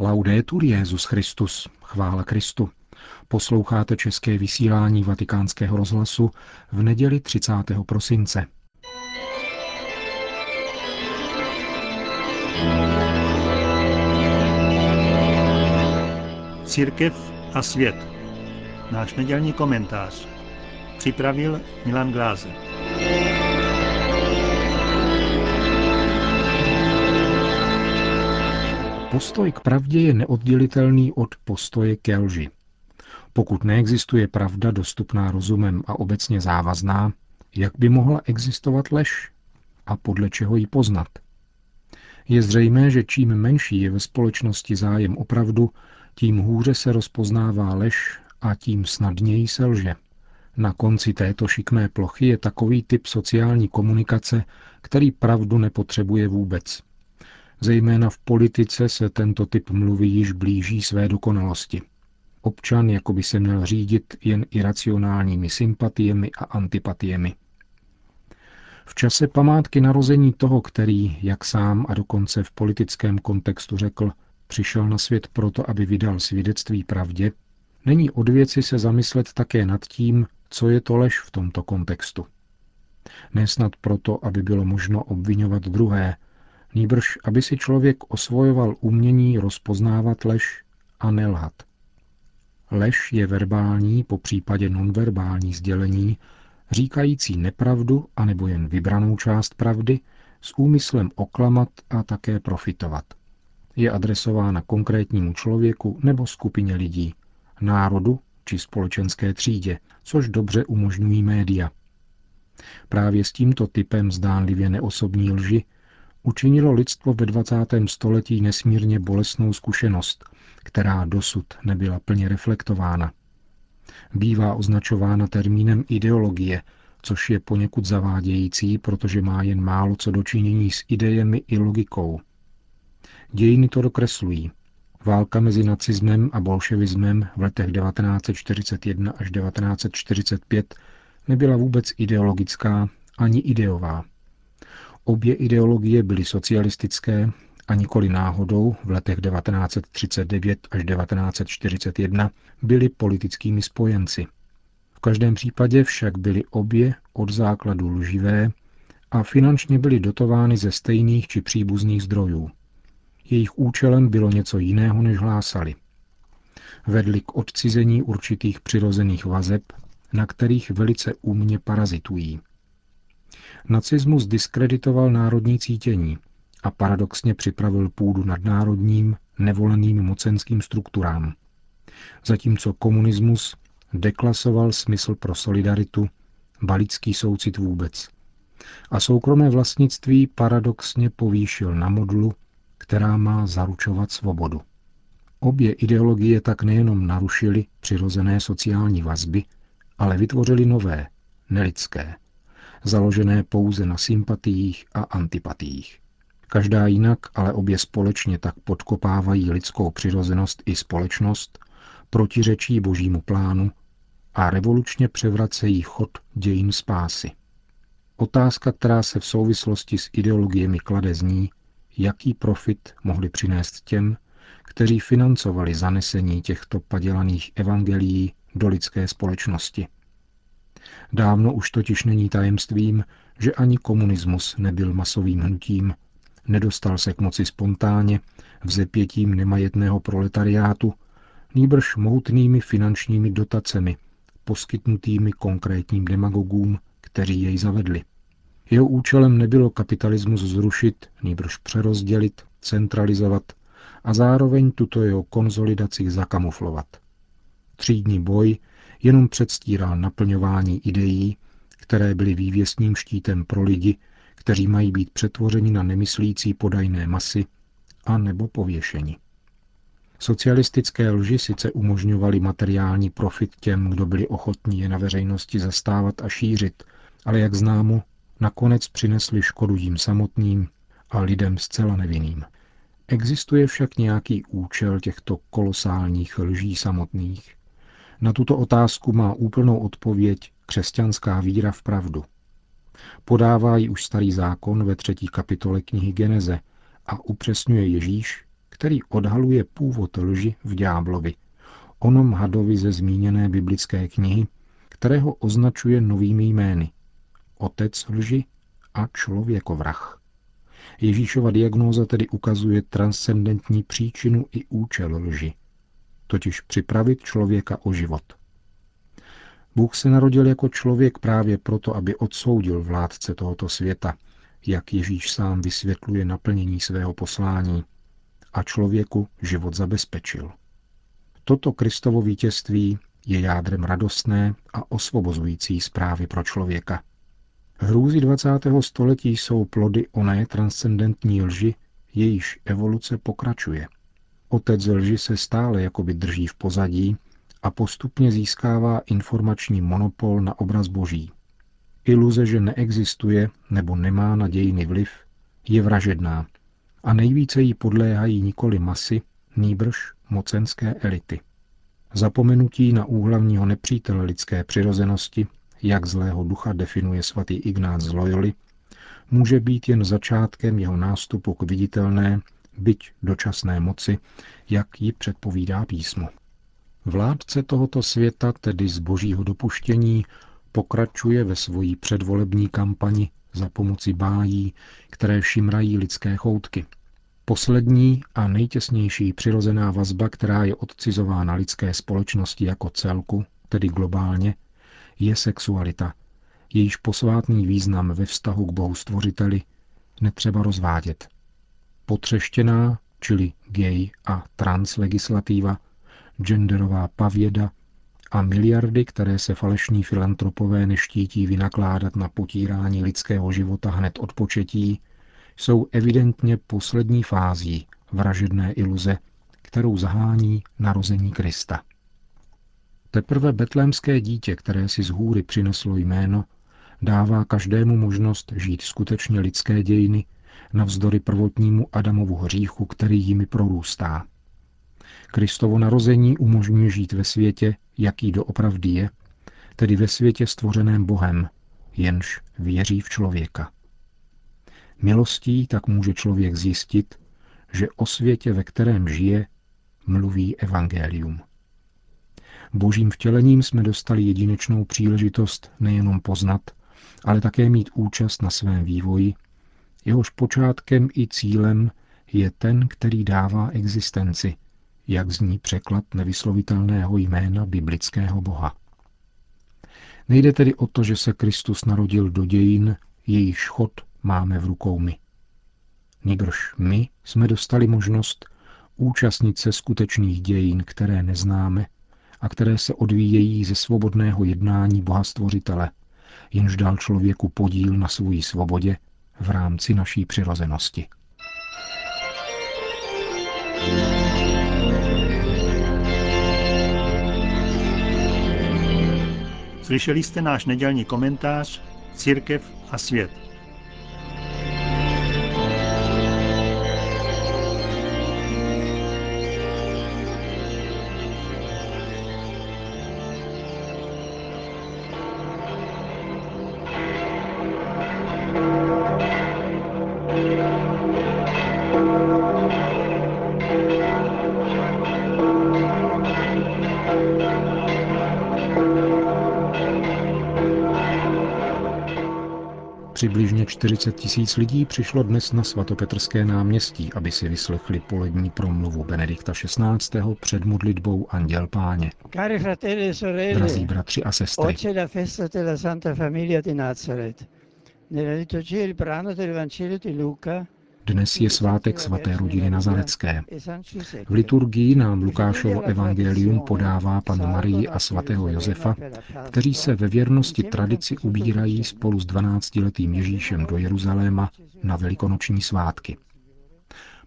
Laudetur Jezus Christus, chvála Kristu. Posloucháte české vysílání Vatikánského rozhlasu v neděli 30. prosince. Církev a svět. Náš nedělní komentář. Připravil Milan Glázer. Postoj k pravdě je neoddělitelný od postoje ke lži. Pokud neexistuje pravda dostupná rozumem a obecně závazná, jak by mohla existovat lež a podle čeho ji poznat? Je zřejmé, že čím menší je ve společnosti zájem o pravdu, tím hůře se rozpoznává lež a tím snadněji se lže. Na konci této šikmé plochy je takový typ sociální komunikace, který pravdu nepotřebuje vůbec. Zejména v politice se tento typ mluvy již blíží své dokonalosti. Občan jako by se měl řídit jen iracionálními sympatiemi a antipatiemi. V čase památky narození toho, který, jak sám a dokonce v politickém kontextu řekl, přišel na svět proto, aby vydal svědectví pravdě, není od věci se zamyslet také nad tím, co je to lež v tomto kontextu. Nesnad proto, aby bylo možno obvinovat druhé, nýbrž aby si člověk osvojoval umění rozpoznávat lež a nelhat. Lež je verbální, po případě nonverbální sdělení, říkající nepravdu anebo jen vybranou část pravdy s úmyslem oklamat a také profitovat. Je adresována konkrétnímu člověku nebo skupině lidí, národu či společenské třídě, což dobře umožňují média. Právě s tímto typem zdánlivě neosobní lži učinilo lidstvo ve 20. století nesmírně bolestnou zkušenost, která dosud nebyla plně reflektována. Bývá označována termínem ideologie, což je poněkud zavádějící, protože má jen málo co dočinění s idejemi i logikou. Dějiny to dokreslují. Válka mezi nacismem a bolševismem v letech 1941 až 1945 nebyla vůbec ideologická ani ideová. Obě ideologie byly socialistické a nikoli náhodou v letech 1939 až 1941 byly politickými spojenci. V každém případě však byly obě od základu lživé a finančně byly dotovány ze stejných či příbuzných zdrojů. Jejich účelem bylo něco jiného, než hlásali. Vedli k odcizení určitých přirozených vazeb, na kterých velice úmně parazitují. Nacismus diskreditoval národní cítění a paradoxně připravil půdu nadnárodním, nevoleným mocenským strukturám. Zatímco komunismus deklasoval smysl pro solidaritu, balický soucit vůbec. A soukromé vlastnictví paradoxně povýšil na modlu, která má zaručovat svobodu. Obě ideologie tak nejenom narušily přirozené sociální vazby, ale vytvořily nové, nelidské, založené pouze na sympatiích a antipatiích. Každá jinak, ale obě společně tak podkopávají lidskou přirozenost i společnost, protiřečí božímu plánu a revolučně převracejí chod dějin spásy. Otázka, která se v souvislosti s ideologiemi klade zní, jaký profit mohli přinést těm, kteří financovali zanesení těchto padělaných evangelií do lidské společnosti. Dávno už totiž není tajemstvím, že ani komunismus nebyl masovým hnutím, nedostal se k moci spontánně, vzepětím nemajetného proletariátu, nýbrž mohutnými finančními dotacemi, poskytnutými konkrétním demagogům, kteří jej zavedli. Jeho účelem nebylo kapitalismus zrušit, nýbrž přerozdělit, centralizovat a zároveň tuto jeho konzolidaci zakamuflovat. Třídní boj jenom předstíral naplňování ideí, které byly vývěsním štítem pro lidi, kteří mají být přetvořeni na nemyslící podajné masy a nebo pověšeni. Socialistické lži sice umožňovaly materiální profit těm, kdo byli ochotní je na veřejnosti zastávat a šířit, ale jak známo, nakonec přinesli škodu jim samotným a lidem zcela nevinným. Existuje však nějaký účel těchto kolosálních lží samotných? Na tuto otázku má úplnou odpověď křesťanská víra v pravdu. Podává ji už starý zákon ve třetí kapitole knihy Geneze a upřesňuje Ježíš, který odhaluje původ lži v ďáblovi, onom hadovi ze zmíněné biblické knihy, kterého označuje novými jmény. Otec lži a člověkovrah. Ježíšova diagnóza tedy ukazuje transcendentní příčinu i účel lži, totiž připravit člověka o život. Bůh se narodil jako člověk právě proto, aby odsoudil vládce tohoto světa, jak Ježíš sám vysvětluje naplnění svého poslání, a člověku život zabezpečil. Toto Kristovo vítězství je jádrem radostné a osvobozující zprávy pro člověka. Hrůzy 20. století jsou plody oné transcendentní lži, jejíž evoluce pokračuje. Otec lži se stále jakoby drží v pozadí a postupně získává informační monopol na obraz boží. Iluze, že neexistuje nebo nemá na dějiny vliv, je vražedná a nejvíce jí podléhají nikoli masy, nýbrž mocenské elity. Zapomenutí na úhlavního nepřítele lidské přirozenosti, jak zlého ducha definuje svatý Ignác z Loyoli, může být jen začátkem jeho nástupu k viditelné, byť dočasné moci, jak ji předpovídá písmo. Vládce tohoto světa, tedy z božího dopuštění, pokračuje ve svojí předvolební kampani za pomoci bájí, které šimrají lidské choutky. Poslední a nejtěsnější přirozená vazba, která je odcizována lidské společnosti jako celku, tedy globálně, je sexualita, jejíž posvátný význam ve vztahu k Bohu stvořiteli netřeba rozvádět. Potřeštěná, čili gay a trans legislativa, genderová pavěda a miliardy, které se falešní filantropové neštítí vynakládat na potírání lidského života hned od početí, jsou evidentně poslední fází vražedné iluze, kterou zahání narození Krista. Teprve betlémské dítě, které si z hůry přineslo jméno, dává každému možnost žít skutečně lidské dějiny navzdory prvotnímu Adamovu hříchu, který jimi prorůstá. Kristovo narození umožňuje žít ve světě, jaký doopravdy je, tedy ve světě stvořeném Bohem, jenž věří v člověka. Milostí tak může člověk zjistit, že o světě, ve kterém žije, mluví evangelium. Božím vtělením jsme dostali jedinečnou příležitost nejenom poznat, ale také mít účast na svém vývoji, jehož počátkem i cílem je ten, který dává existenci, jak zní překlad nevyslovitelného jména biblického Boha. Nejde tedy o to, že se Kristus narodil do dějin, jejich chod máme v rukou my. Nýbrž my jsme dostali možnost účastnit se skutečných dějin, které neznáme a které se odvíjejí ze svobodného jednání Boha Stvořitele, jenž dal člověku podíl na svojí svobodě v rámci naší přirozenosti. Slyšeli jste náš nedělní komentář Církev a svět. Přibližně 40 tisíc lidí přišlo dnes na svatopetrské náměstí, aby si vyslechli polední promluvu Benedikta XVI. před modlitbou Anděl Páně. E Drazí bratři a sestry, dnes je svátek svaté rodiny Nazarecké. V liturgii nám Lukášovo evangelium podává panu Marii a svatého Josefa, kteří se ve věrnosti tradici ubírají spolu s 12-letým Ježíšem do Jeruzaléma na velikonoční svátky.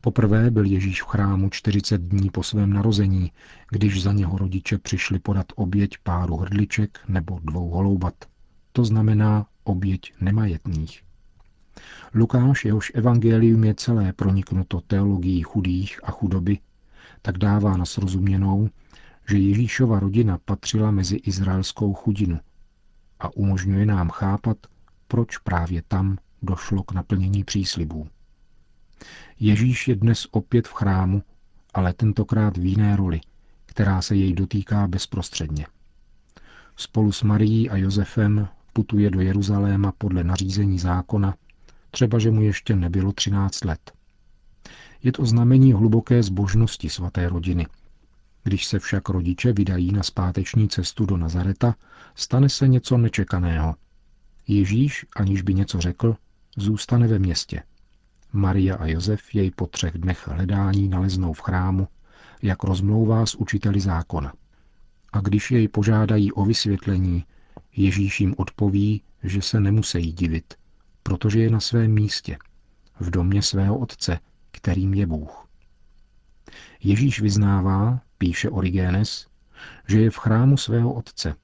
Poprvé byl Ježíš v chrámu 40 dní po svém narození, když za něho rodiče přišli podat oběť páru hrdliček nebo dvou holoubat. To znamená oběť nemajetných. Lukáš, jehož evangelium je celé proniknuto teologií chudých a chudoby, tak dává na srozuměnou, že Ježíšova rodina patřila mezi izraelskou chudinu a umožňuje nám chápat, proč právě tam došlo k naplnění příslibů. Ježíš je dnes opět v chrámu ale tentokrát v jiné roli, která se jej dotýká bezprostředně. Spolu s Marií a Josefem putuje do Jeruzaléma podle nařízení zákona, třeba že mu ještě nebylo 13 let. Je to znamení hluboké zbožnosti svaté rodiny. Když se však rodiče vydají na zpáteční cestu do Nazareta, stane se něco nečekaného. Ježíš, aniž by něco řekl, zůstane ve městě. Maria a Josef jej po třech dnech hledání naleznou v chrámu, jak rozmlouvá s učiteli zákona. A když jej požádají o vysvětlení, Ježíš jim odpoví, že se nemusí divit, protože je na svém místě, v domě svého otce, kterým je Bůh. Ježíš vyznává, píše Origenes, že je v chrámu svého otce,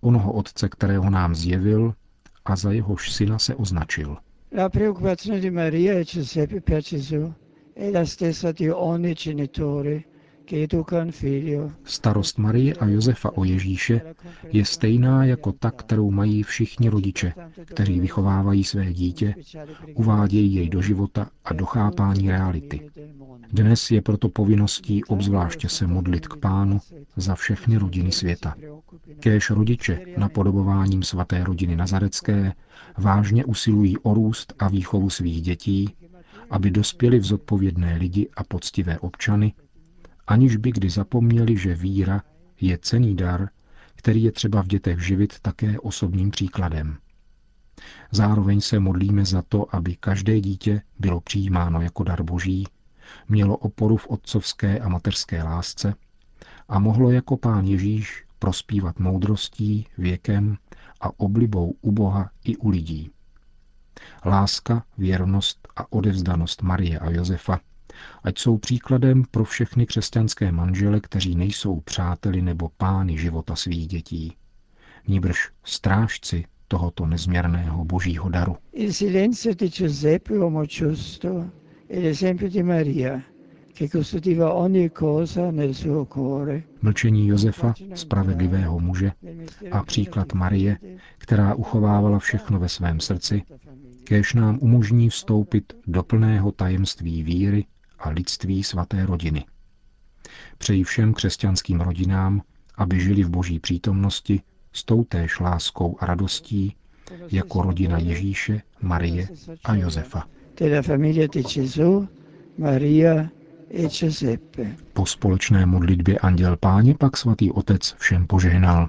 onoho otce, kterého nám zjevil a za jehož syna se označil. La preoccupazione di Maria e Giuseppe per Gesù è la stessa di ogni genitore Starost Marie a Josefa o Ježíše je stejná jako ta, kterou mají všichni rodiče, kteří vychovávají své dítě, uvádějí jej do života a do chápání reality. Dnes je proto povinností obzvláště se modlit k Pánu za všechny rodiny světa. Kéž rodiče napodobováním svaté rodiny nazarecké vážně usilují o růst a výchovu svých dětí, aby dospěli v zodpovědné lidi a poctivé občany, aniž by kdy zapomněli, že víra je cený dar, který je třeba v dětech živit také osobním příkladem. Zároveň se modlíme za to, aby každé dítě bylo přijímáno jako dar boží, mělo oporu v otcovské a mateřské lásce a mohlo jako pán Ježíš prospívat moudrostí, věkem a oblibou u Boha i u lidí. Láska, věrnost a odevzdanost Marie a Josefa ať jsou příkladem pro všechny křesťanské manžele, kteří nejsou přáteli nebo pány života svých dětí. Níbrž strážci tohoto nezměrného božího daru. Il silenzio di Giuseppe, uomo giusto, e l'esempio di Maria, che custodiva ogni cosa nel suo cuore. Mlčení Josefa, spravedlivého muže, a příklad Marie, která uchovávala všechno ve svém srdci, kéž nám umožní vstoupit do plného tajemství víry a lidství svaté rodiny. Přeji všem křesťanským rodinám, aby žili v boží přítomnosti s toutéž láskou a radostí jako rodina Ježíše, Marie a Josefa. Po společné modlitbě Anděl Páně pak svatý otec všem požehnal.